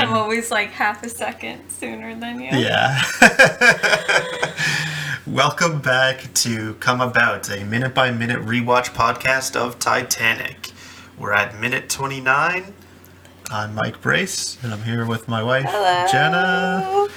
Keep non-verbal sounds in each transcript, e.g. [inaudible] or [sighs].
I'm always like half a second sooner than you. yeah. [laughs] Welcome back to Come About, a minute by minute rewatch podcast of Titanic. We're at minute 29. I'm Mike Brace, and I'm here with my wife, Hello. Jena.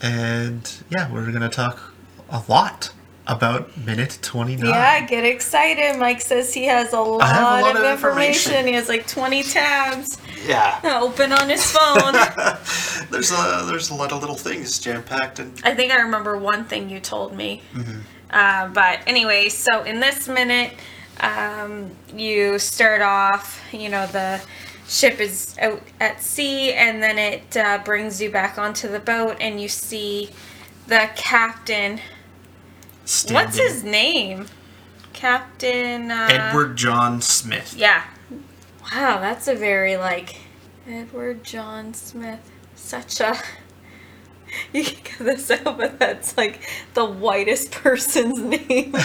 And yeah, we're going to talk a lot about minute 29. Yeah, get excited. Mike says he has a lot, have a lot of, of information. information. He has like 20 tabs Yeah. [laughs] open on his phone. [laughs] there's a there's a lot of little things jam packed and I think I remember one thing you told me. Mm-hmm. Uh, but anyway, so in this minute, um, you start off, you know, the ship is out at sea, and then it uh, brings you back onto the boat, and you see the captain. What's his name? Captain. Uh, Edward John Smith. Yeah. Wow, that's a very like Edward John Smith. Such a. [laughs] You can get this out, but that's like the whitest [laughs] person's name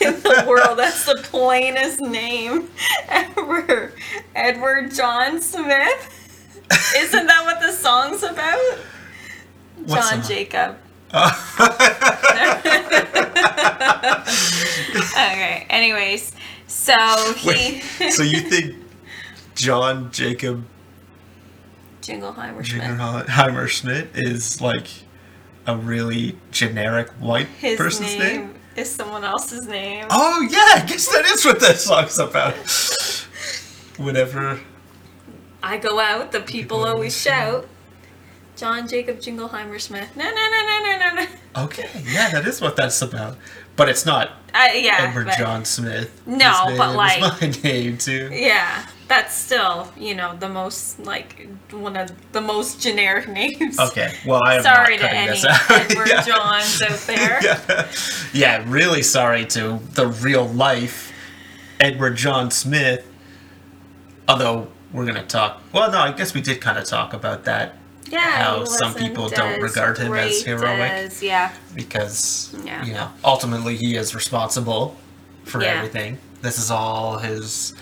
in the world. That's the plainest name ever. Edward John Smith. [laughs] Isn't that what the song's about? What John? Jacob. Uh, Okay. Anyways, so he Wait, so you think John Jacob Jingleheimer Smith. Jingleheimer Smith is like a really generic white His person's name, name? is someone else's name. Oh yeah, I guess that is what that song's about. Whenever I go out, the people always shout. John Jacob Jingleheimer Smith. No, no, no, no, no, no, no. Okay, yeah, that is what that's about. But it's not Uh, yeah. Edward but- John Smith. No, but name is like- my name too. Yeah, that's still, you know, the most like one of the most generic names. Okay, well I am Sorry to any. [laughs] Edward Yeah. Johns out there. [laughs] yeah. yeah, really sorry to the real life Edward John Smith. Although we're gonna talk. Well, no, I guess we did kind of talk about that Yeah, How some people don't regard him as heroic. as- yeah, because Yeah. you know ultimately he is responsible for Yeah. everything. This is all his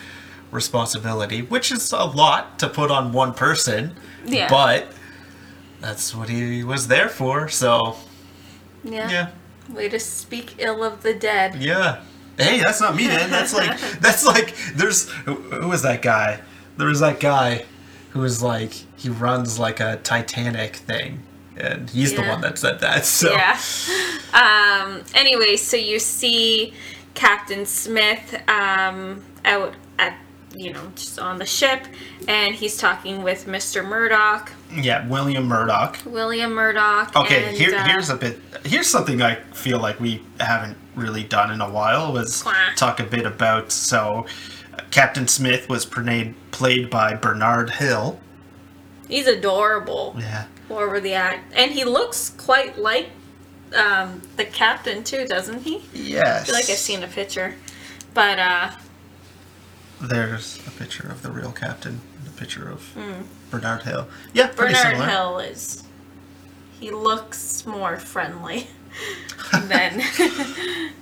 responsibility, which is a lot to put on one person. Yeah. But that's what he was there for. So yeah, yeah. Way to speak ill of the dead. Yeah. Hey, that's not me, man. That's like [laughs] that's like there's who, who was that guy? There was that guy who was like he runs like a Titanic thing, and he's the one that said that. So Yeah. Um. Anyway, so you see Captain Smith um, out at you know just on the ship, and he's talking with Mr. Murdoch, yeah, William Murdoch. William Murdoch. Okay, and, here uh, here's a bit. Here's something I feel like we haven't really done in a while was Quah. talk a bit about. So, Captain Smith was played played by Bernard Hill. He's adorable. Yeah. Whoever the act, and he looks quite like um, the captain too, doesn't he? I Yes. feel like I've seen a picture, but uh, There's a picture of the real captain and a picture of Bernard Hill. Yeah. Bernard similar. Hill is he looks more friendly [laughs] than [laughs]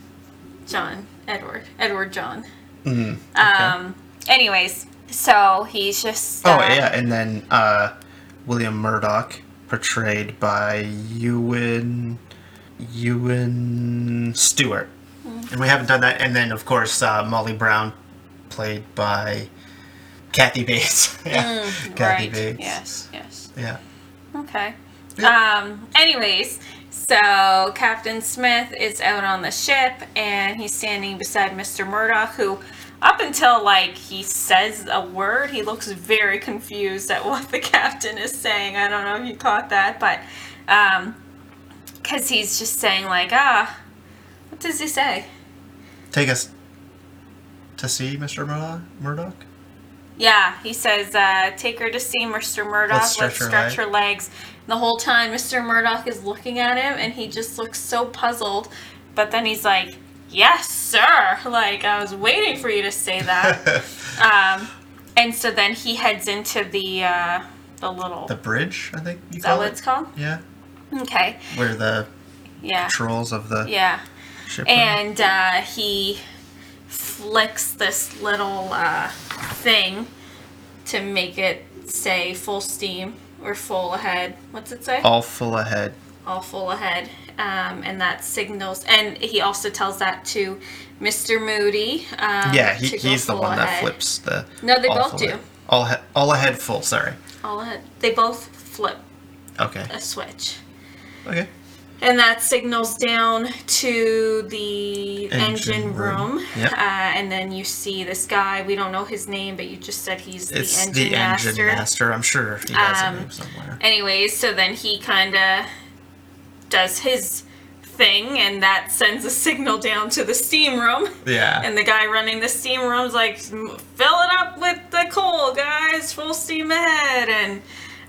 John Edward Edward John. Mhm, Um. Anyways, so he's just. Oh uh, yeah, and then uh, William Murdoch, portrayed by Ewan Ewan Stewart, Mm. and we haven't done that. And then of course uh, Molly Brown, played by Kathy Bates. [laughs] yeah, mm, Kathy right. Bates. Yes. Yes. Yeah. Okay. Yeah. Um. Anyways, so Captain Smith is out on the ship, and he's standing beside Mr. Murdoch, who. Up until like he says a word, he looks very confused at [laughs] what the captain is saying. I don't know if you caught that, but um, because he's just saying like, ah, what does he say? Take us to see Mr. Murdoch. Murdoch. Yeah, he says, uh, take her to see Mr. Murdoch. Let's stretch her leg." her legs. The whole time, Mr. Murdoch is looking at him, and he just looks so puzzled. But then he's like, yes, sir. [laughs] Like, I was waiting for you to say that. [laughs] um, and so then he heads into the, uh, the little, the bridge, I think you is that what it. it's called? Yeah, Okay. where the Yeah. patrols of the Yeah. ship. and uh, he flicks this little uh, thing to make it say full steam or full ahead. What's it say? All full ahead. all full ahead. Um, and that signals, and he also tells that to Mr. Moody. Um, yeah, he, he's the one that flips the. No, they both do. ahead. All he- all ahead full. Sorry. All ahead. They both flip Okay. a switch. Okay. And that signals down to the engine, Engine room. room. Yep. Uh, and then you see this guy. We don't know his name, but you just said he's It's the engine the master. engine master. I'm sure he has Um, a name somewhere. Anyways, so then he kind of does his thing, and that sends a signal down to the steam room. Yeah. And the guy running the steam room's like, fill it up with the coal, guys, full steam ahead. And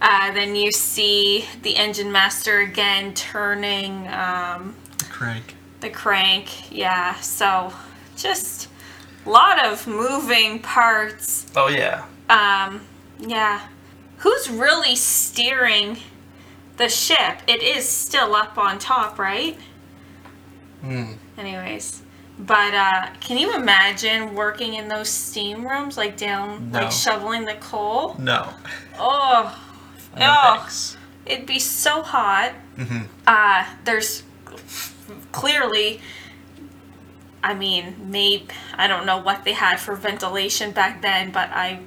uh, then you see the engine master again turning um, Crank. the crank. Yeah, so just a lot of moving parts. Oh yeah. Um, yeah. Who's really steering the ship? It is still up on top, right? Hmm. Anyways. But uh, can you imagine working in those steam rooms, like down, No. like shoveling the coal? No. Oh, Oh, it'd be so hot. Mhm. Uh, there's clearly, I mean, maybe, I don't know what they had for ventilation back then, but I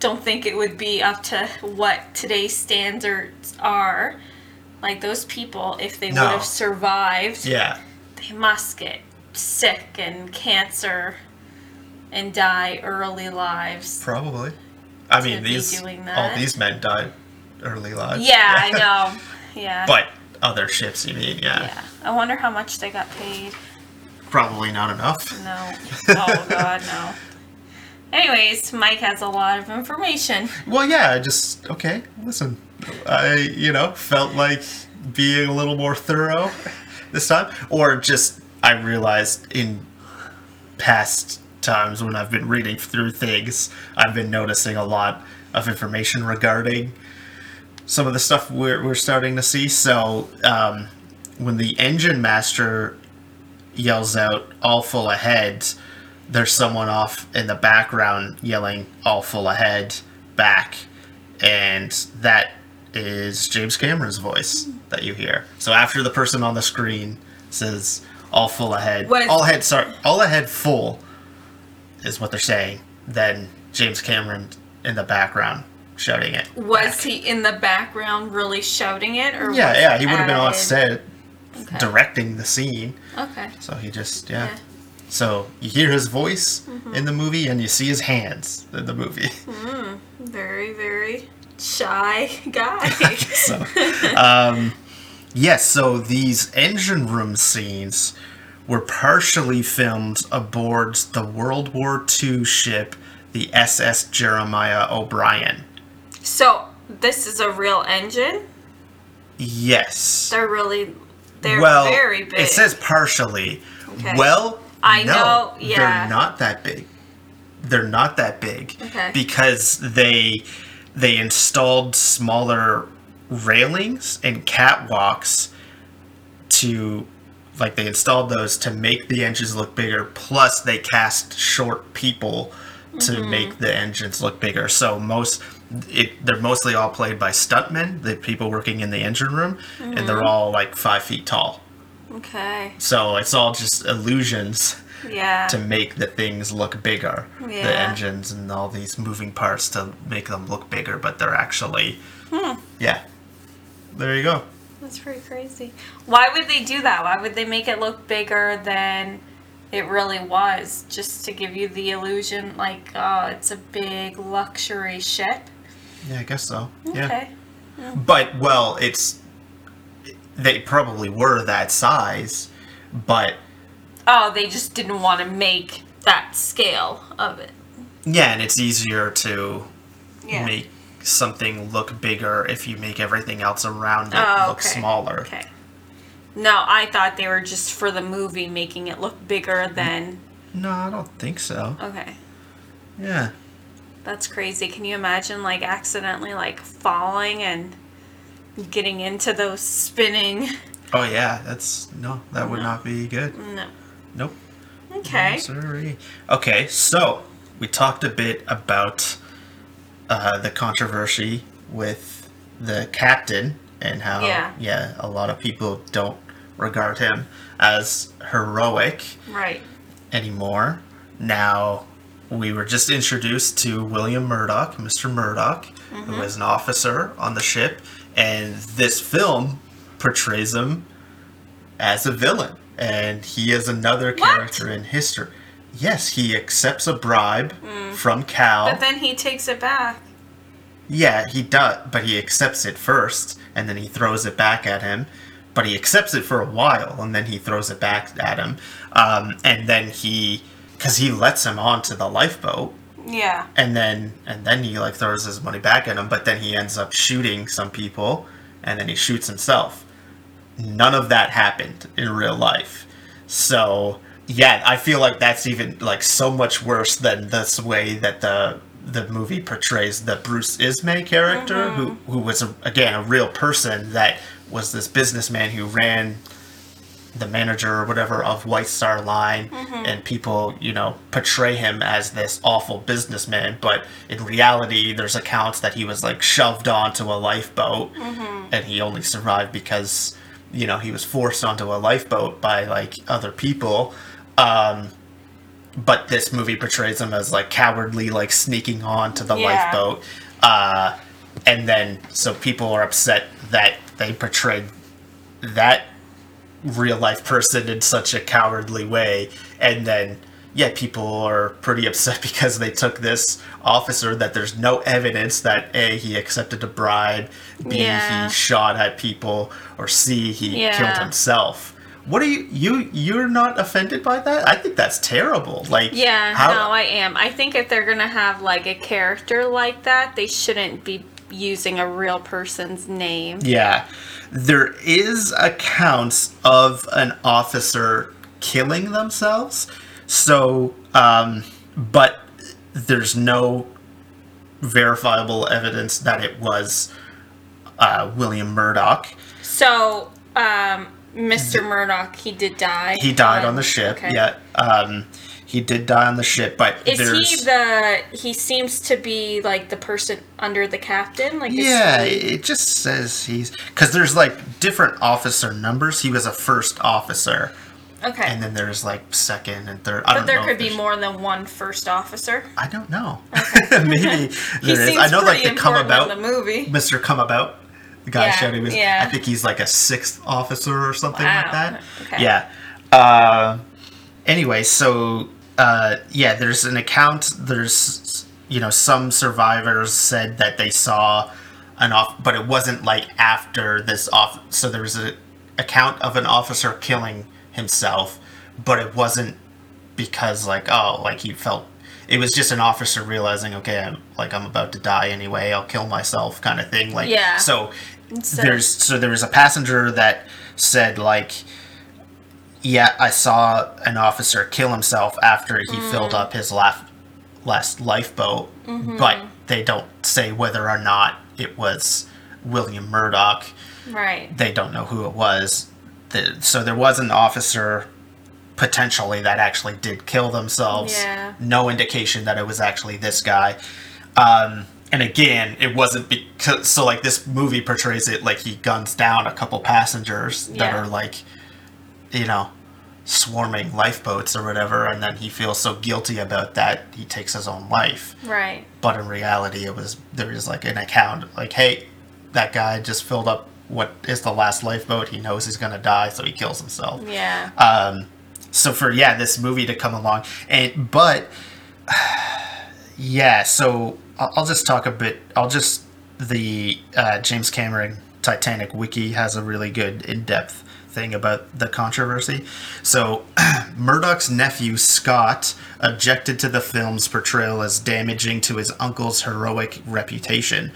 don't think it would be up to what today's standards are. Like those people, if they No. would have survived, Yeah. they must get sick and cancer and die early lives. Probably. I mean, these all these men died early lives. Yeah, I [laughs] know. Yeah. But other ships, you mean? Yeah. yeah. I wonder how much they got paid. Probably not enough. No. [laughs] Oh God, no. Anyways, Mike has a lot of information. Well, yeah. I just okay. Listen, I you know felt like being a little more thorough [laughs] this time, or just I realized in past times when I've been reading through things, I've been noticing a lot of information regarding some of the stuff we're, we're starting to see. So, um, when the engine master yells out all full ahead, there's someone off in the background yelling all full ahead back. And that is James Cameron's voice that you hear. So after the person on the screen says all full ahead, all ahead, sorry, all ahead full is what they're saying. Then James Cameron in the background shouting it. Was back. he in the background really shouting it, or Yeah, yeah, he would have been on set Okay. directing the scene. Okay. So he just yeah. Yeah. Mm-hmm. So you hear his voice in the movie and you see his hands in the movie. [laughs] Very, very shy guy. [laughs] so um yes, so these engine room scenes were partially filmed aboard the World War II ship the SS Jeremiah O'Brien. So this is a real engine. Yes. They're really, they're well, very big. it says partially. Okay. Well, I no, know, yeah. they're not that big. They're not that big Okay. because they they installed smaller railings and catwalks to like they installed those to make the engines look bigger plus they cast short people to Mm-hmm. make the engines look bigger so most it, they're mostly all played by stuntmen the people working in the engine room and they're Mm-hmm. all like five feet tall okay. so it's all just illusions Yeah. to make the things look bigger. The engines and all these moving parts to make them look bigger, but they're actually. Hmm. Yeah. There you go. That's pretty crazy. Why would they do that? Why would they make it look bigger than it really was? Just to give you the illusion, like, oh, it's a big luxury ship. Yeah, I guess so. Yeah. Okay. But, well, it's. They probably were that size, but. Oh, they just didn't want to make that scale of it. Yeah, and it's easier to Yeah. make something look bigger if you make everything else around it Oh, look okay. smaller. Okay. No, I thought they were just for the movie making it look bigger than. No, I don't think so. Okay. Yeah. That's crazy. Can you imagine like accidentally like falling and getting into those spinning? [laughs] Oh, yeah, that's. No, that would not be good. No. Nope. Okay. Sorry. Okay, so we talked a bit about uh, the controversy with the captain and how Yeah. yeah a lot of people don't regard him as heroic Right. anymore. Now, we were just introduced to William Murdoch, Mr. Murdoch, who is an officer on the ship, and this film portrays him as a villain. And he is another What? character in history. Yes, he accepts a bribe from Cal. But then he takes it back. Yeah, he does, but he accepts it first, and then he throws it back at him. But he accepts it for a while, and then he throws it back at him. Um, and then he, because he lets him onto the lifeboat, Yeah. and then and then he like throws his money back at him. But then he ends up shooting some people, and then he shoots himself. None of that happened in real life. So yeah, I feel like that's even like so much worse than this way that the the movie portrays the Bruce Ismay character, who mm-hmm. who was a, again a real person that was this businessman who ran the manager or whatever of White Star Line, and people, you know, portray him as this awful businessman. But in reality, there's accounts that he was like shoved onto a lifeboat, and he only survived because, you know, he was forced onto a lifeboat by like other people. Um, but this movie portrays him as like cowardly, like sneaking onto the Yeah. lifeboat. Uh, and then, so people are upset that they portrayed that real life person in such a cowardly way and then yeah people are pretty upset [laughs] because they took this officer that there's no evidence that a he accepted a bribe b Yeah. he shot at people or c he Yeah. killed himself what are you you you're not offended by that i think that's terrible like Yeah, how no, I am. I think if they're gonna have like a character like that, they shouldn't be using a real person's name. Yeah. There is accounts of an officer killing themselves. So, um, but there's no verifiable evidence that it was uh, William Murdoch. So, um, Mr. Murdoch, he did die. He died on the ship. okay. Yeah. Um, he did die on the ship, but Is he the? He seems to be like the person under the captain. Like, Yeah, he- it just says he's because there's like different officer numbers. He was a first officer, okay. and then there's like second and third. I but there could be more than one first officer. I don't know. [laughs] Maybe [laughs] there He is. I know like the come about the movie. Mr. Come About. The guy Yeah, he yeah. I think he's like a sixth officer or something Wow, like that. okay. Yeah. Uh, anyway, so uh, yeah, there's an account. There's you know some survivors said that they saw an off, but it wasn't like after this off. So there was an account of an officer killing himself, but it wasn't because like oh like he felt it was just an officer realizing okay I'm like I'm about to die anyway I'll kill myself kind of thing like Yeah. so Instead- there's so there was a passenger that said like yeah I saw an officer kill himself after he filled up his last last lifeboat but they don't say whether or not it was William Murdoch Right. they don't know who it was. The, so there was an officer potentially that actually did kill themselves. Yeah. No indication that it was actually this guy. Um, and again, it wasn't because so like this movie portrays it like he guns down a couple passengers that are like, you know, swarming lifeboats or whatever, and then he feels so guilty about that he takes his own life Right. but in reality it was there is like an account like hey that guy just filled up what is the last lifeboat he knows he's gonna die so he kills himself Yeah. um so for yeah this movie to come along and but [sighs] yeah so i'll, just talk a bit i'll just the uh, james cameron titanic wiki has a really good in-depth thing about the controversy so [clears throat] murdoch's nephew scott objected to the film's portrayal as damaging to his uncle's heroic reputation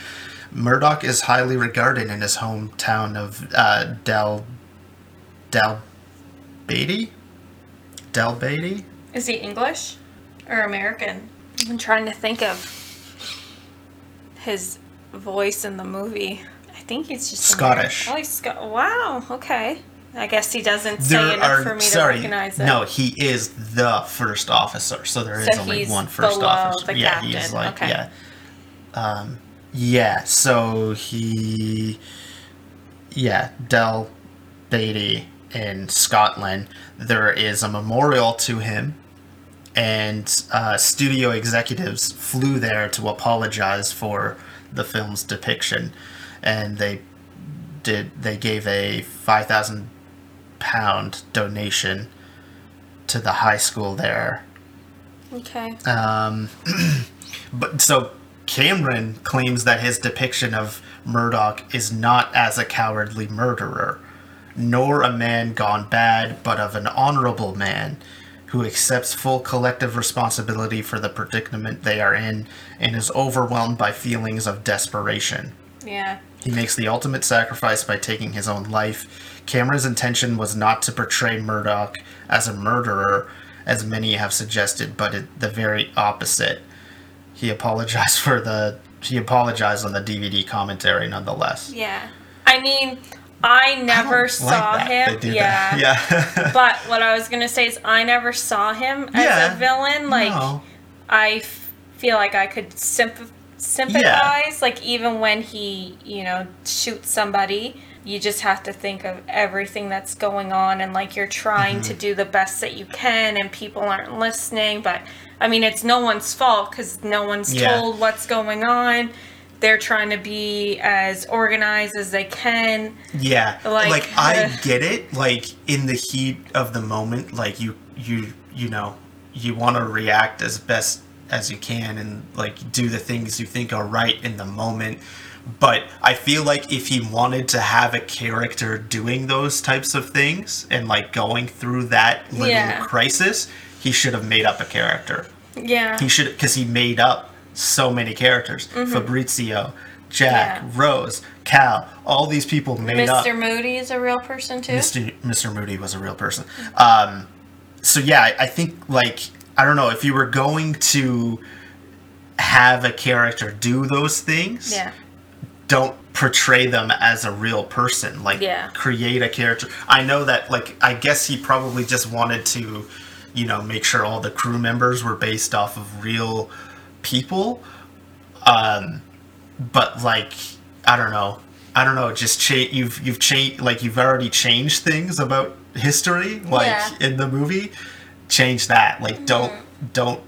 murdoch is highly regarded in his hometown of uh, Dal Dal Beatty? Del Beatty? Is he English or American? I'm trying to think of his voice in the movie. I think he's just Scottish. American. Oh, he's Scot. Wow. Okay. I guess he doesn't say There enough are for me sorry, to recognize it. no, he is the first officer, so there is So only one first officer. yeah, he's captain, like okay. yeah. Um, yeah, so he, yeah, Del Beatty in Scotland. There is a memorial to him, and uh, studio executives flew there to apologize for the film's depiction, and they did. They gave a five thousand pound donation to the high school there Okay. um, [clears throat] but so Cameron claims that his depiction of Murdoch is not as a cowardly murderer, nor a man gone bad, but of an honorable man who accepts full collective responsibility for the predicament they are in and is overwhelmed by feelings of desperation. Yeah. He makes the ultimate sacrifice by taking his own life. Cameron's intention was not to portray Murdoch as a murderer, as many have suggested, but it, the very opposite. He apologized for the he apologized on the DVD commentary nonetheless. Yeah. I mean, I never don't saw like him. Yeah. that. [laughs] Yeah. But what I was gonna say is, I never saw him as Yeah. a villain. Like, No. I f- feel like I could sympath- sympathize. Like, even when he, you know, shoots somebody, you just have to think of everything that's going on, and like you're trying Mm-hmm. to do the best that you can, and people aren't listening. But I mean, it's no one's fault because no one's Yeah. told what's going on. They're trying to be as organized as they can. Yeah, Like, like, I get it. Like in the heat of the moment, like you you you know you want to react as best as you can and like do the things you think are right in the moment. But I feel like if he wanted to have a character doing those types of things and like going through that living Yeah. crisis, he should have made up a character. Yeah. He should because he made up so many characters. Fabrizio, Jack, Mm-hmm. Yeah. Rose, Cal, all these people made up. Mr. Moody is a real person too. Mr. Mr. Moody was a real person. Um, so yeah, I think like I don't know if you were going to have a character do those things, Yeah. Don't portray them as a real person. Like Yeah. create a character. I know that like I guess he probably just wanted to, you know, make sure all the crew members were based off of real people. Um, but like I don't know. I don't know. Just cha- you've you've changed like you've already changed things about history like Yeah. in the movie. Change that. Like don't don't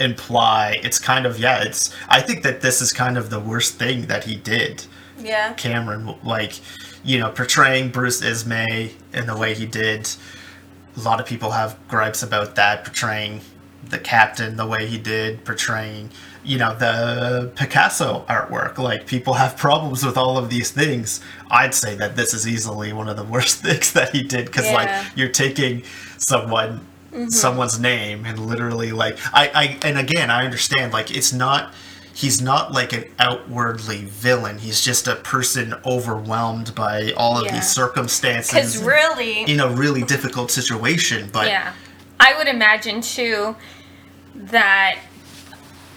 imply it's kind of yeah it's i think that this is kind of the worst thing that he did Yeah. cameron like you know portraying bruce ismay in the way he did a lot of people have gripes about that portraying the captain the way he did portraying you know the picasso artwork like people have problems with all of these things i'd say that this is easily one of the worst [laughs] things that he did because Yeah. like you're taking someone someone's name and literally like I, I and again i understand like it's not he's not like an outwardly villain. He's just a person overwhelmed by all of Yeah. these circumstances Because really, in a really difficult situation but yeah, I would imagine too that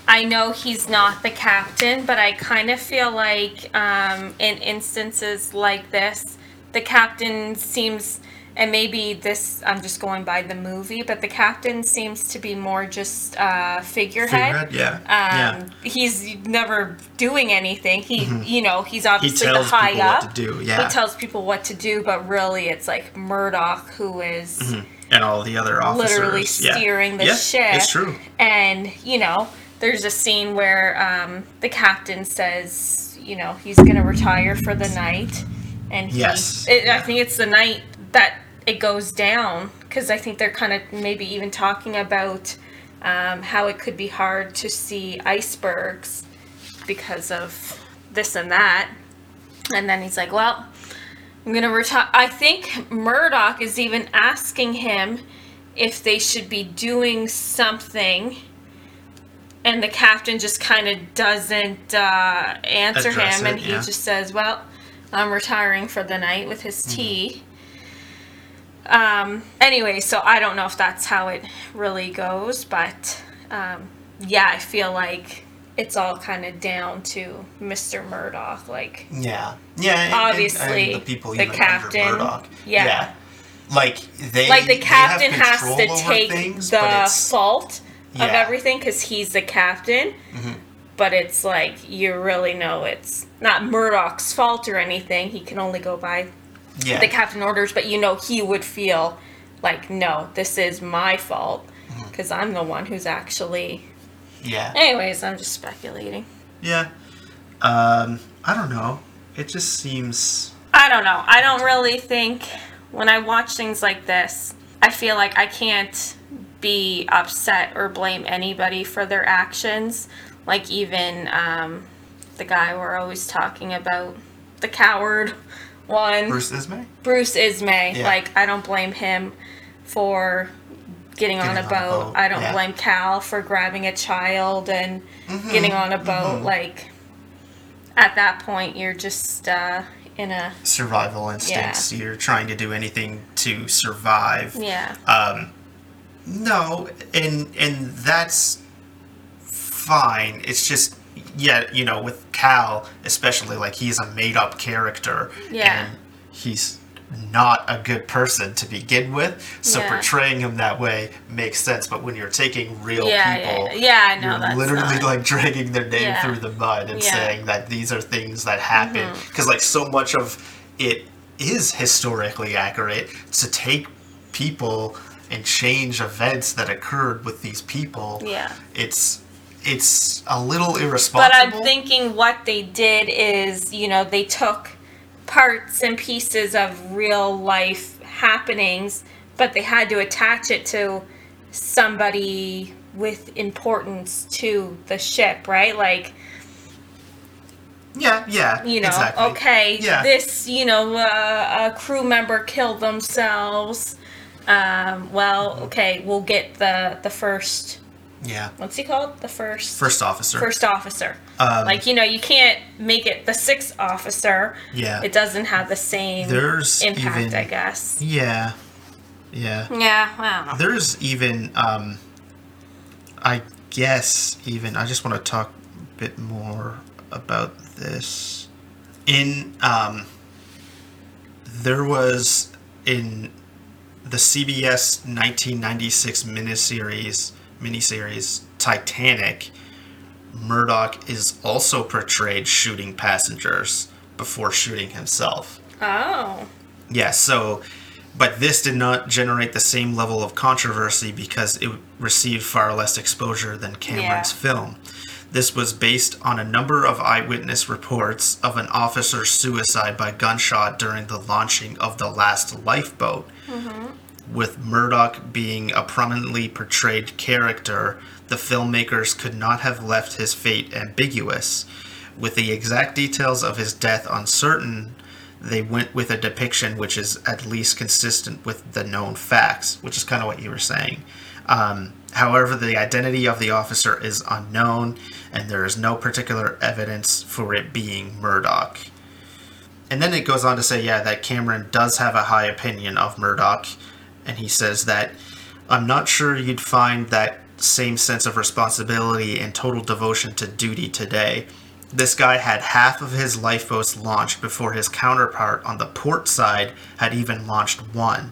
I know he's not the captain, but I kind of feel like um, in instances like this, the captain seems, and maybe this, I'm just going by the movie, but the captain seems to be more just uh, figurehead. Figurehead, yeah Um, He's never doing anything. He, you know, he's obviously the tells high people up. what to do, yeah. He tells people what to do, but really, it's like Murdoch who is yeah and all the other officers literally yeah. steering the yeah, ship. it's true And you know, there's a scene where um, the captain says, you know, he's gonna retire for the night, and he, Yes. it, I think it's the night that it goes down because I think they're kind of maybe even talking about um, how it could be hard to see icebergs because of this and that. And then he's like, well, I'm gonna retire. I think Murdoch is even asking him if they should be doing something, and the captain just kind of doesn't uh, answer Address him, it, and he yeah. just says, "Well, I'm retiring for the night" with his tea. Um. Anyway, so I don't know if that's how it really goes, but um, yeah, I feel like it's all kind of down to Mr. Murdoch, like. yeah yeah and- Obviously, and the people the even captain, Murdoch. yeah. like they like the captain has to take things, the fault of everything because he's the captain Mm-hmm. but it's like you really know it's not Murdoch's fault or anything. He can only go by Yeah. the captain orders, but you know he would feel like no, this is my fault Mm-hmm. because I'm the one who's actually. yeah. Anyways, I'm just speculating. Yeah. Um, I don't know. It just seems. I don't know. I don't really think when I watch things like this, I feel like I can't be upset or blame anybody for their actions. Like even um, the guy we're always talking about, the coward one, Bruce Ismay? Bruce Ismay. Yeah. Like I don't blame him for getting, on, a Getting on a boat. boat, I don't yeah. blame Cal for grabbing a child and Mm-hmm. getting on a boat. Like at that point, you're just uh, in a Survival instincts. You're trying to do anything to survive. yeah. Um, no, and and that's fine. It's just yeah, you know, with Cal, especially like he's a made up character. Yeah. And he's not a good person to begin with. So Yeah. portraying him that way makes sense. But when you're taking real Yeah, people yeah, yeah. I know you're that's literally not- like dragging their name through the mud and. Mm-hmm. saying that these are things that happen because like so much of it is historically accurate to take people and change events that occurred with these people Yeah. it's it's a little irresponsible. But I'm thinking what they did is, you know, they took parts and pieces of real life happenings, but they had to attach it to somebody with importance to the ship, right? Like, yeah yeah you know, exactly. okay, Yeah. this, you know, uh, a crew member killed themselves. Um, well, okay, we'll get the the first. Yeah What's he called? The first. first officer first officer. Um, like you know, you can't make it the sixth officer. yeah It doesn't have the same There's impact, even- I guess. yeah yeah Yeah, I. There's even, um, I guess, even, I just want to talk a bit more about this. In, um, there was in the CBS 1996 miniseries, miniseries Titanic, Murdoch is also portrayed shooting passengers before shooting himself. Oh, Yeah, so, but this did not generate the same level of controversy because it received far less exposure than Cameron's Yeah. film. This was based on a number of eyewitness reports of an officer's suicide by gunshot during the launching of the last lifeboat. Mm-hmm. With Murdoch being a prominently portrayed character, the filmmakers could not have left his fate ambiguous. With the exact details of his death uncertain, they went with a depiction which is at least consistent with the known facts, which is kind of what you were saying. Um, however, the identity of the officer is unknown, and there is no particular evidence for it being Murdoch. And then it goes on to say, yeah, that Cameron does have a high opinion of Murdoch, and he says that I'm not sure you'd find that same sense of responsibility and total devotion to duty today. This guy had half of his lifeboats launched before his counterpart on the port side had even launched one.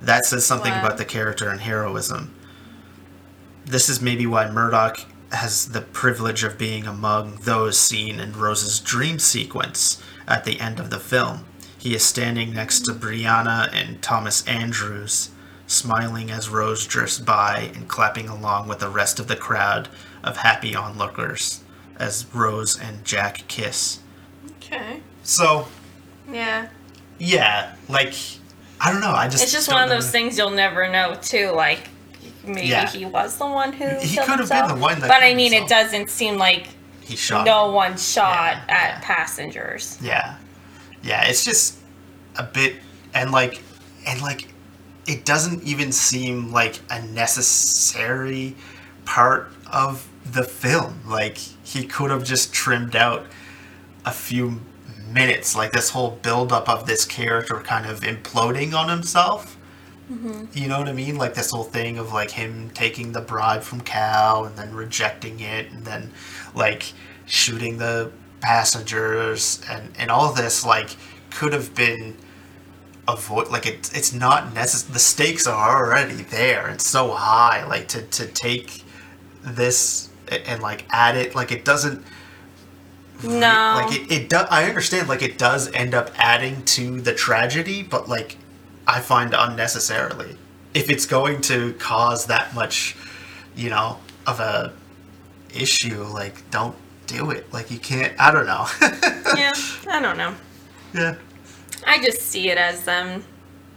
That says something Wow. about the character and heroism. This is maybe why Murdoch has the privilege of being among those seen in Rose's dream sequence at the end of the film. He is standing next to Brianna and Thomas Andrews, smiling as Rose drifts by and clapping along with the rest of the crowd of happy onlookers as Rose and Jack kiss. okay. So, Yeah. yeah, like, I don't know. I just. It's just one of know. those things you'll never know, too. Like, maybe Yeah. he was the one who He killed could have been the one that But I mean, it doesn't seem like He shot. no one shot Yeah, at yeah. passengers. Yeah. Yeah, it's just a bit and like and like it doesn't even seem like a necessary part of the film. Like he could have just trimmed out a few minutes, like this whole buildup of this character kind of imploding on himself. Mm-hmm. You know what I mean? Like this whole thing of like him taking the bribe from Cal and then rejecting it and then like shooting the passengers and, and all this like could have been avoid like it, it's not necessary the stakes are already there it's so high like to, to take this and, and like add it like it doesn't No. like it, it does i understand like it does end up adding to the tragedy but like i find unnecessarily if it's going to cause that much you know of a issue like don't do it like you can't i don't know [laughs] yeah, I don't know. yeah I just see it as them.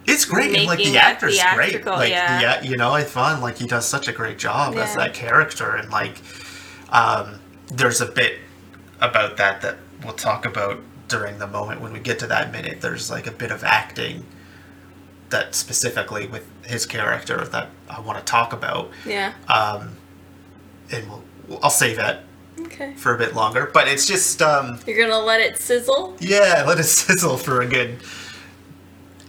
it's great and like the actor's great like yeah. the, you know i find like he does such a great job as that character and like um there's a bit about that that we'll talk about during the moment when we get to that minute there's like a bit of acting that specifically with his character that i want to talk about Yeah. um and we'll i'll save that Okay. for a bit longer but it's just um You're gonna let it sizzle? yeah let it [laughs] sizzle for a good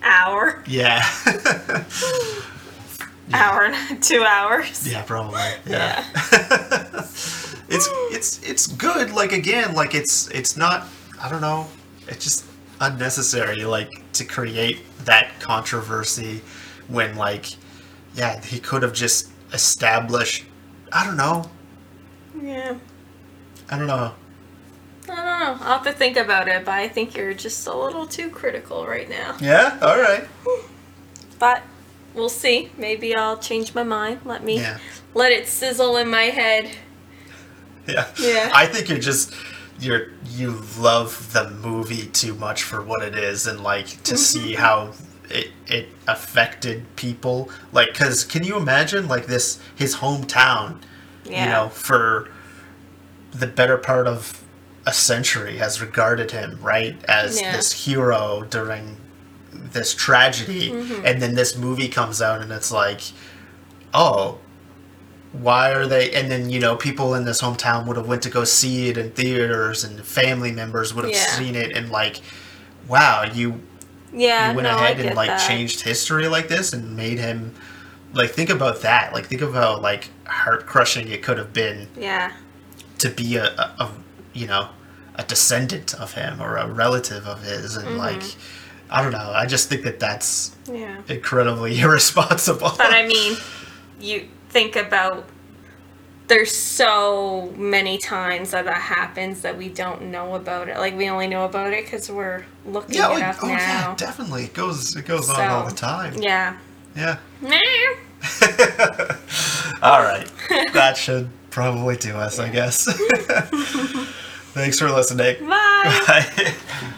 Hour. yeah [laughs] Hour and two hours. Yeah, probably. Yeah. [laughs] it's it's it's good. Like again, like it's it's not. I don't know. It's just unnecessary. Like to create that controversy when like, yeah, he could have just established. I don't know. Yeah. I don't know. I don't know. I'll have to think about it, but I think you're just a little too critical right now. Yeah. All right. But we'll see. Maybe I'll change my mind. Let me Yeah. let it sizzle in my head. Yeah. Yeah. I think you're just you're you love the movie too much for what it is and like to Mm-hmm. see how it it affected people like cuz can you imagine like this his hometown Yeah. you know for the better part of a century has regarded him right as Yeah. this hero during this tragedy Mm-hmm. and then this movie comes out and it's like oh why are they and then you know people in this hometown would have went to go see it in theaters and family members would have Yeah. seen it and like wow you Yeah. you went no, ahead and like that. changed history like this and made him like think about that like think of how like heart crushing it could have been Yeah. To be a, a, a you know a descendant of him or a relative of his Mm-hmm. and like i don't know i just think that that's Yeah. incredibly [laughs] irresponsible But I mean, you think about there's so many times that that happens that we don't know about it. Like we only know about it because we're looking yeah, it like, up oh yeah definitely it goes it goes on all the time Yeah. yeah Nah. [laughs] all right [laughs] that should probably to us i guess [laughs] [laughs] thanks for listening Bye. [laughs] Bye.